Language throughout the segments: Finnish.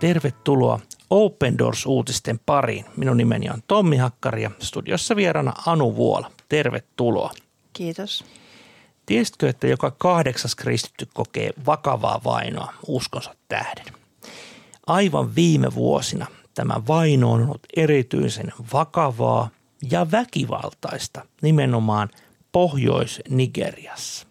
Tervetuloa Open Doors-uutisten pariin. Minun nimeni on Tommi Hakkari ja studiossa vieraana Anu Vuola. Tervetuloa. Kiitos. Tiesitkö, että joka kahdeksas kristitty kokee vakavaa vainoa uskonsa tähden? Aivan viime vuosina tämä vaino on ollut erityisen vakavaa ja väkivaltaista nimenomaan Pohjois-Nigeriassa.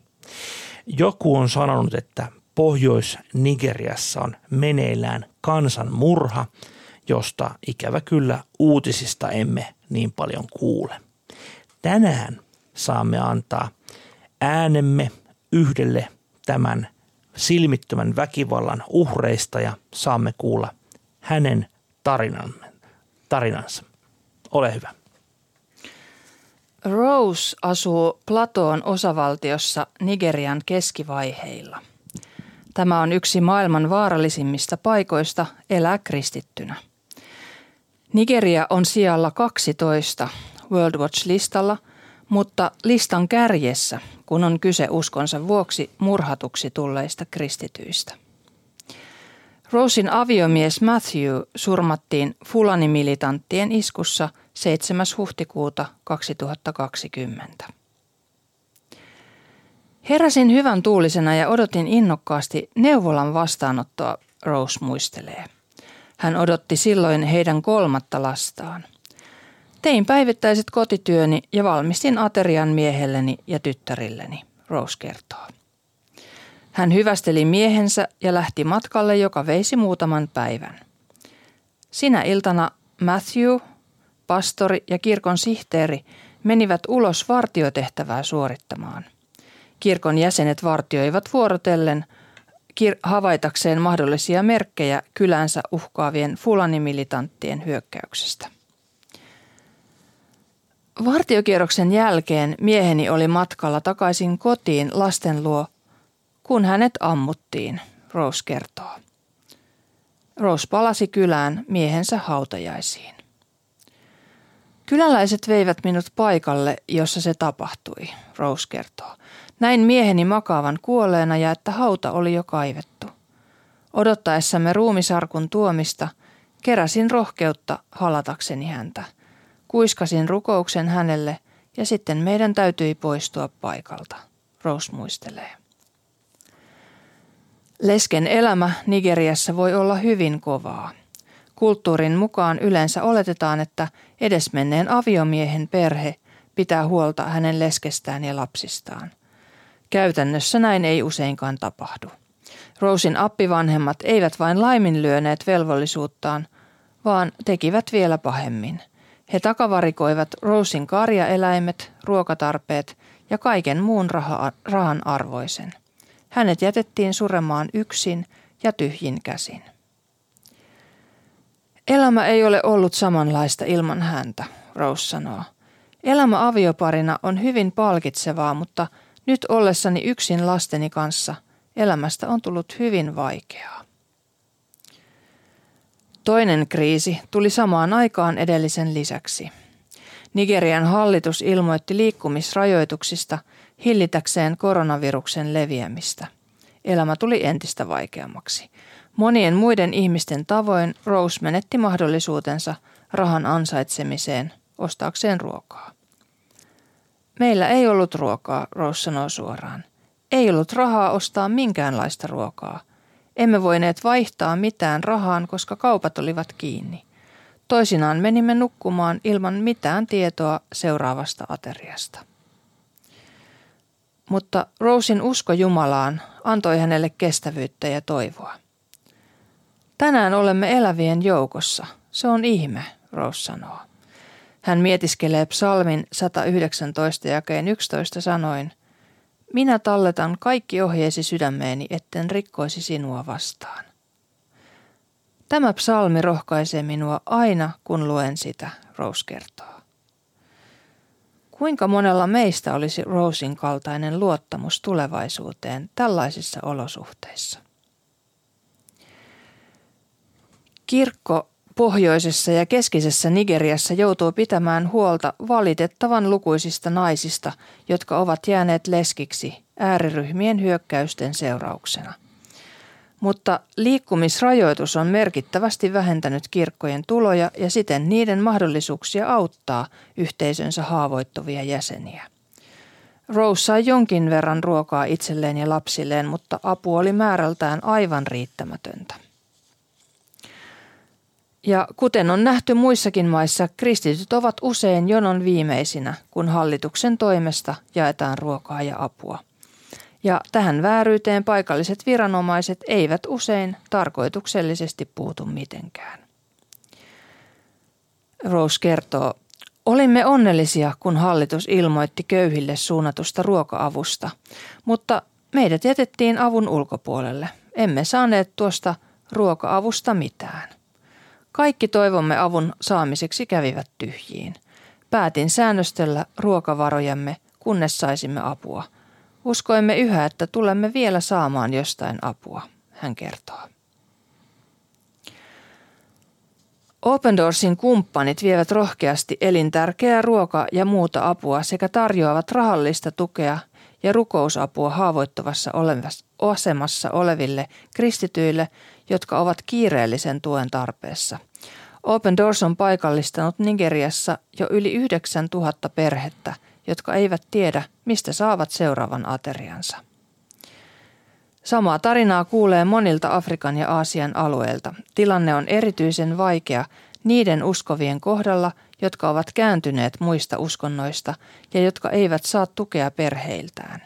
Joku on sanonut, että Pohjois-Nigeriassa on meneillään kansanmurha, josta ikävä kyllä uutisista emme niin paljon kuule. Tänään saamme antaa äänemme yhdelle tämän silmittömän väkivallan uhreista ja saamme kuulla hänen tarinan, tarinansa. Ole hyvä. Rose asuu Platoon osavaltiossa Nigerian keskivaiheilla. Tämä on yksi maailman vaarallisimmista paikoista elää kristittynä. Nigeria on sijalla 12 World Watch-listalla, mutta listan kärjessä, kun on kyse uskonsa vuoksi murhatuksi tulleista kristityistä. Rosin aviomies Matthew surmattiin Fulani-militanttien iskussa 7. huhtikuuta 2020. Heräsin hyvän tuulisena ja odotin innokkaasti neuvolan vastaanottoa, Rose muistelee. Hän odotti silloin heidän kolmatta lastaan. Tein päivittäiset kotityöni ja valmistin aterian miehelleni ja tyttärilleni, Rose kertoo. Hän hyvästeli miehensä ja lähti matkalle, joka veisi muutaman päivän. Sinä iltana Matthew, pastori ja kirkon sihteeri menivät ulos vartiotehtävää suorittamaan – Kirkon jäsenet vartioivat vuorotellen kir- havaitakseen mahdollisia merkkejä kylänsä uhkaavien fulanimilitanttien hyökkäyksestä. Vartiokierroksen jälkeen mieheni oli matkalla takaisin kotiin lasten luo, kun hänet ammuttiin, Rose kertoo. Rose palasi kylään miehensä hautajaisiin. Kyläläiset veivät minut paikalle, jossa se tapahtui, Rose kertoo. Näin mieheni makaavan kuolleena ja että hauta oli jo kaivettu. Odottaessamme ruumisarkun tuomista keräsin rohkeutta halatakseni häntä. Kuiskasin rukouksen hänelle ja sitten meidän täytyi poistua paikalta. Rose muistelee. Lesken elämä Nigeriassa voi olla hyvin kovaa. Kulttuurin mukaan yleensä oletetaan, että edesmenneen aviomiehen perhe pitää huolta hänen leskestään ja lapsistaan. Käytännössä näin ei useinkaan tapahdu. Rosin appivanhemmat eivät vain laiminlyöneet velvollisuuttaan, vaan tekivät vielä pahemmin. He takavarikoivat Rosin karjaeläimet, ruokatarpeet ja kaiken muun raha, rahan arvoisen. Hänet jätettiin suremaan yksin ja tyhjin käsin. Elämä ei ole ollut samanlaista ilman häntä, Rose sanoo. Elämä avioparina on hyvin palkitsevaa, mutta – nyt ollessani yksin lasteni kanssa elämästä on tullut hyvin vaikeaa. Toinen kriisi tuli samaan aikaan edellisen lisäksi. Nigerian hallitus ilmoitti liikkumisrajoituksista hillitäkseen koronaviruksen leviämistä. Elämä tuli entistä vaikeammaksi. Monien muiden ihmisten tavoin Rose menetti mahdollisuutensa rahan ansaitsemiseen ostaakseen ruokaa. Meillä ei ollut ruokaa, Rose sanoo suoraan. Ei ollut rahaa ostaa minkäänlaista ruokaa. Emme voineet vaihtaa mitään rahaan, koska kaupat olivat kiinni. Toisinaan menimme nukkumaan ilman mitään tietoa seuraavasta ateriasta. Mutta Rosin usko Jumalaan antoi hänelle kestävyyttä ja toivoa. Tänään olemme elävien joukossa. Se on ihme, Rose sanoo. Hän mietiskelee psalmin 119 jakeen 11 sanoin, Minä talletan kaikki ohjeesi sydämeeni, etten rikkoisi sinua vastaan. Tämä psalmi rohkaisee minua aina, kun luen sitä, Rose kertoo. Kuinka monella meistä olisi Rosin kaltainen luottamus tulevaisuuteen tällaisissa olosuhteissa? Kirkko pohjoisessa ja keskisessä Nigeriassa joutuu pitämään huolta valitettavan lukuisista naisista, jotka ovat jääneet leskiksi ääriryhmien hyökkäysten seurauksena. mutta liikkumisrajoitus on merkittävästi vähentänyt kirkkojen tuloja ja siten niiden mahdollisuuksia auttaa yhteisönsä haavoittuvia jäseniä. Rose sai jonkin verran ruokaa itselleen ja lapsilleen, mutta apu oli määrältään aivan riittämätöntä. Ja kuten on nähty muissakin maissa, kristityt ovat usein jonon viimeisinä, kun hallituksen toimesta jaetaan ruokaa ja apua. Ja tähän vääryyteen paikalliset viranomaiset eivät usein tarkoituksellisesti puutu mitenkään. Rose kertoo, Olimme onnellisia, kun hallitus ilmoitti köyhille suunnatusta ruoka-avusta, mutta meidät jätettiin avun ulkopuolelle. Emme saaneet tuosta ruoka-avusta mitään. Kaikki toivomme avun saamiseksi kävivät tyhjiin. Päätin säännöstellä ruokavarojamme, kunnes saisimme apua. Uskoimme yhä, että tulemme vielä saamaan jostain apua, hän kertoo. Open Doorsin kumppanit vievät rohkeasti elintärkeää ruoka- ja muuta apua sekä tarjoavat rahallista tukea ja rukousapua haavoittuvassa asemassa oleville kristityille, jotka ovat kiireellisen tuen tarpeessa. Open Doors on paikallistanut Nigeriassa jo yli 9000 perhettä, jotka eivät tiedä, mistä saavat seuraavan ateriansa. Samaa tarinaa kuulee monilta Afrikan ja Aasian alueilta. Tilanne on erityisen vaikea niiden uskovien kohdalla, jotka ovat kääntyneet muista uskonnoista ja jotka eivät saa tukea perheiltään.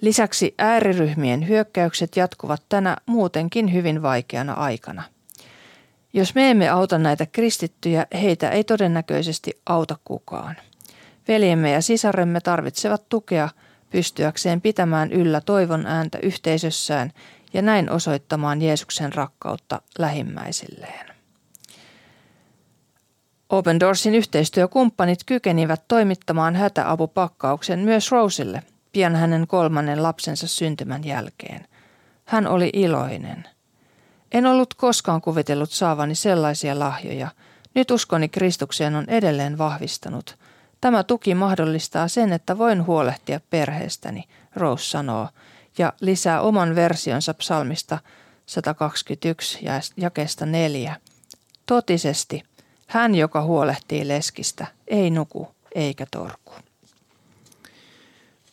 Lisäksi ääriryhmien hyökkäykset jatkuvat tänä muutenkin hyvin vaikeana aikana. Jos me emme auta näitä kristittyjä, heitä ei todennäköisesti auta kukaan. Veljemme ja sisaremme tarvitsevat tukea – pystyäkseen pitämään yllä toivon ääntä yhteisössään ja näin osoittamaan Jeesuksen rakkautta lähimmäisilleen. Open Doorsin yhteistyökumppanit kykenivät toimittamaan hätäapupakkauksen myös Roselle pian hänen kolmannen lapsensa syntymän jälkeen. Hän oli iloinen. En ollut koskaan kuvitellut saavani sellaisia lahjoja. Nyt uskoni Kristukseen on edelleen vahvistanut – Tämä tuki mahdollistaa sen, että voin huolehtia perheestäni, Rose sanoo, ja lisää oman versionsa psalmista 121 ja jakesta 4. Totisesti, hän, joka huolehtii leskistä, ei nuku eikä torku.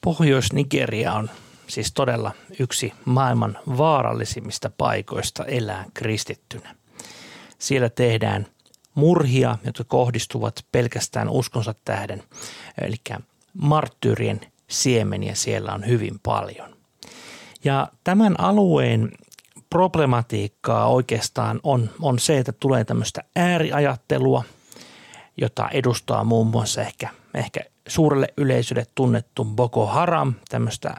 Pohjois-Nigeria on siis todella yksi maailman vaarallisimmista paikoista elää kristittynä. Siellä tehdään – murhia, jotka kohdistuvat pelkästään uskonsa tähden. Eli marttyyrien siemeniä siellä on hyvin paljon. Ja tämän alueen problematiikkaa oikeastaan on, on se, että tulee tämmöistä ääriajattelua, jota edustaa muun muassa ehkä, ehkä suurelle yleisölle tunnettu Boko Haram, tämmöistä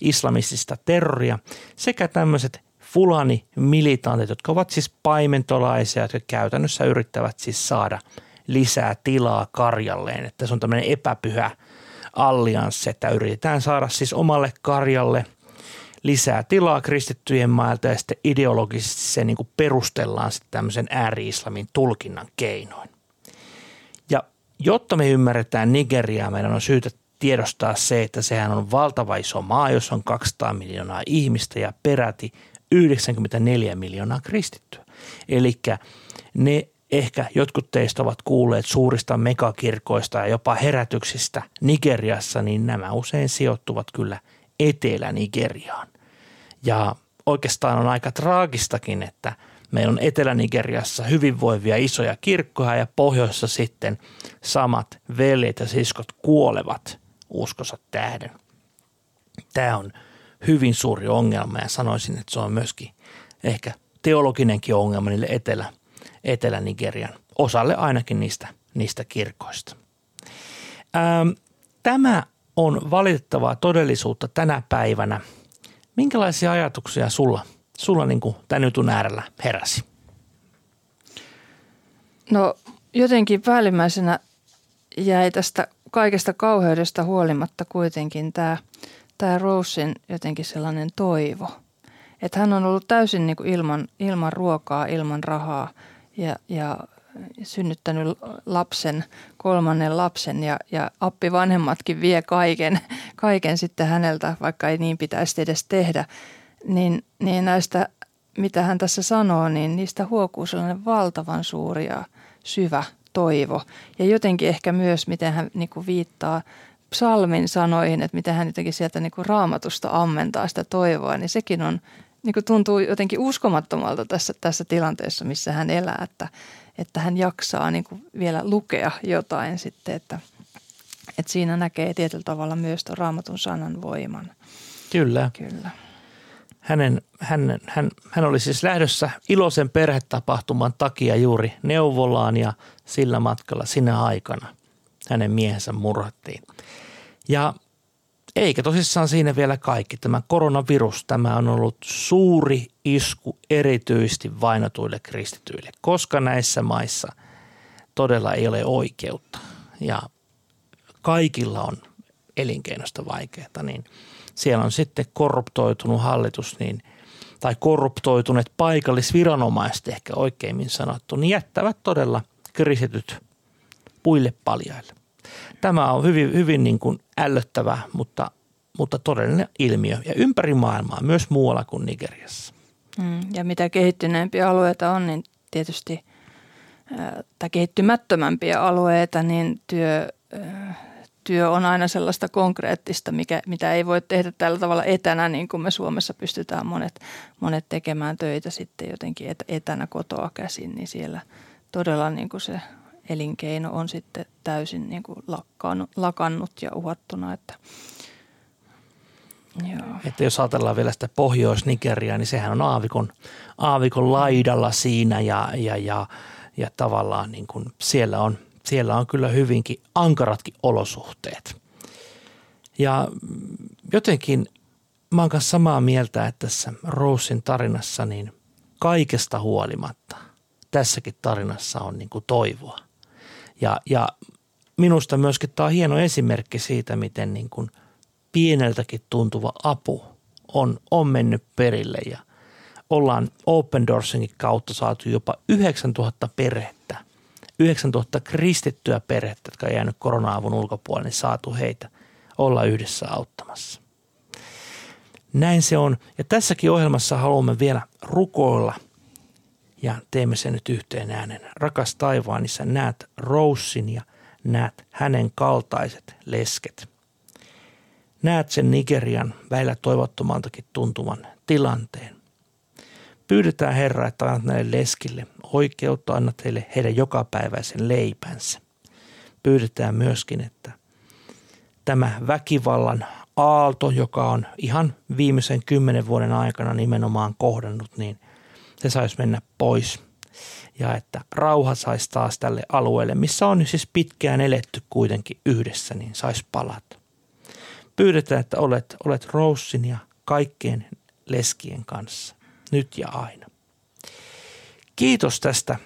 islamistista terroria, sekä tämmöiset fulani-militantit, jotka ovat siis paimentolaisia, jotka käytännössä yrittävät siis saada lisää tilaa karjalleen. Että se on tämmöinen epäpyhä allianssi, että yritetään saada siis omalle karjalle lisää tilaa kristittyjen mailta ja sitten ideologisesti se niin kuin perustellaan sitten tämmöisen ääri-islamin tulkinnan keinoin. Ja jotta me ymmärretään Nigeriaa, meidän on syytä tiedostaa se, että sehän on valtava iso maa, jossa on 200 miljoonaa ihmistä ja peräti 94 miljoonaa kristittyä. Eli ne ehkä jotkut teistä ovat kuulleet suurista megakirkoista ja jopa herätyksistä Nigeriassa, niin nämä usein sijoittuvat kyllä Etelä-Nigeriaan. Ja oikeastaan on aika traagistakin, että meillä on Etelä-Nigeriassa hyvinvoivia isoja kirkkoja ja pohjoissa sitten samat veljet ja siskot kuolevat uskonsa tähden. Tämä on hyvin suuri ongelma ja sanoisin, että se on myöskin ehkä teologinenkin ongelma niille Etelä, Etelä-Nigerian osalle ainakin niistä, niistä kirkoista. Ähm, tämä on valitettavaa todellisuutta tänä päivänä. Minkälaisia ajatuksia sulla, sulla niin kuin tämän jutun äärellä heräsi? No jotenkin päällimmäisenä jäi tästä kaikesta kauheudesta huolimatta kuitenkin tämä – tämä Rosen jotenkin sellainen toivo. Että hän on ollut täysin niin kuin ilman, ilman ruokaa, ilman rahaa ja, ja synnyttänyt lapsen, kolmannen lapsen ja, ja appivanhemmatkin vie kaiken, kaiken sitten häneltä, vaikka ei niin pitäisi edes tehdä. Niin, niin näistä mitä hän tässä sanoo, niin niistä huokuu sellainen valtavan suuri ja syvä toivo. Ja jotenkin ehkä myös, miten hän niin kuin viittaa psalmin sanoihin, että miten hän jotenkin sieltä niin kuin raamatusta ammentaa sitä toivoa, niin sekin on, niin kuin tuntuu jotenkin uskomattomalta tässä, tässä tilanteessa, missä hän elää, että, että hän jaksaa niin kuin vielä lukea jotain sitten, että, että siinä näkee tietyllä tavalla myös tuon raamatun sanan voiman. Kyllä. Kyllä. Hänen, hän, hän, hän oli siis lähdössä iloisen perhetapahtuman takia juuri neuvolaan ja sillä matkalla sinä aikana hänen miehensä murhattiin. Ja eikä tosissaan siinä vielä kaikki. Tämä koronavirus, tämä on ollut suuri isku erityisesti vainotuille kristityille, koska näissä maissa todella ei ole oikeutta ja kaikilla on elinkeinosta vaikeaa, niin siellä on sitten korruptoitunut hallitus niin, tai korruptoituneet paikallisviranomaiset ehkä oikeimmin sanottu, niin jättävät todella kristityt puille paljaille. Tämä on hyvin, hyvin niin kuin ällöttävä, mutta, mutta todellinen ilmiö ja ympäri maailmaa, myös muualla kuin Nigeriassa. Mm, ja mitä kehittyneempiä alueita on, niin tietysti tai kehittymättömämpiä alueita, niin työ, työ on aina sellaista konkreettista, mikä, mitä ei voi tehdä tällä tavalla etänä, niin kuin me Suomessa pystytään monet, monet tekemään töitä sitten jotenkin etänä kotoa käsin, niin siellä todella niin kuin se elinkeino on sitten täysin niin kuin lakannut, ja uhattuna. Että, joo. että jos ajatellaan vielä sitä Pohjois-Nigeriaa, niin sehän on aavikon, aavikon laidalla siinä ja, ja, ja, ja tavallaan niin kuin siellä, on, siellä on kyllä hyvinkin ankaratkin olosuhteet. Ja jotenkin mä oon kanssa samaa mieltä, että tässä Rosin tarinassa niin kaikesta huolimatta tässäkin tarinassa on niin kuin toivoa – ja, ja minusta myöskin tämä on hieno esimerkki siitä, miten niin kuin pieneltäkin tuntuva apu on, on mennyt perille ja ollaan Open Doorsinkin kautta saatu jopa 9000 perhettä, 9000 kristittyä perhettä, jotka on jäänyt korona-avun ulkopuolelle, niin saatu heitä olla yhdessä auttamassa. Näin se on. Ja tässäkin ohjelmassa haluamme vielä rukoilla – ja teemme sen nyt yhteen äänen. Rakas taivaanissa näet Roussin ja näet hänen kaltaiset lesket. Näet sen Nigerian väillä toivottomaltakin tuntuvan tilanteen. Pyydetään Herra, että annat näille leskille oikeutta, annat heille heidän jokapäiväisen leipänsä. Pyydetään myöskin, että tämä väkivallan aalto, joka on ihan viimeisen kymmenen vuoden aikana nimenomaan kohdannut, niin – se saisi mennä pois ja että rauha saisi taas tälle alueelle, missä on siis pitkään eletty kuitenkin yhdessä, niin saisi palata. Pyydetään, että olet, olet Roussin ja kaikkien leskien kanssa, nyt ja aina. Kiitos tästä,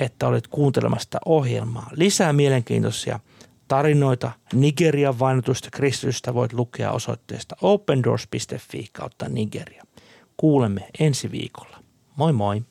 että olet kuuntelemasta ohjelmaa. Lisää mielenkiintoisia tarinoita Nigerian vainotusta kristitystä voit lukea osoitteesta opendoors.fi kautta Nigeria. Kuulemme ensi viikolla. Moi moi!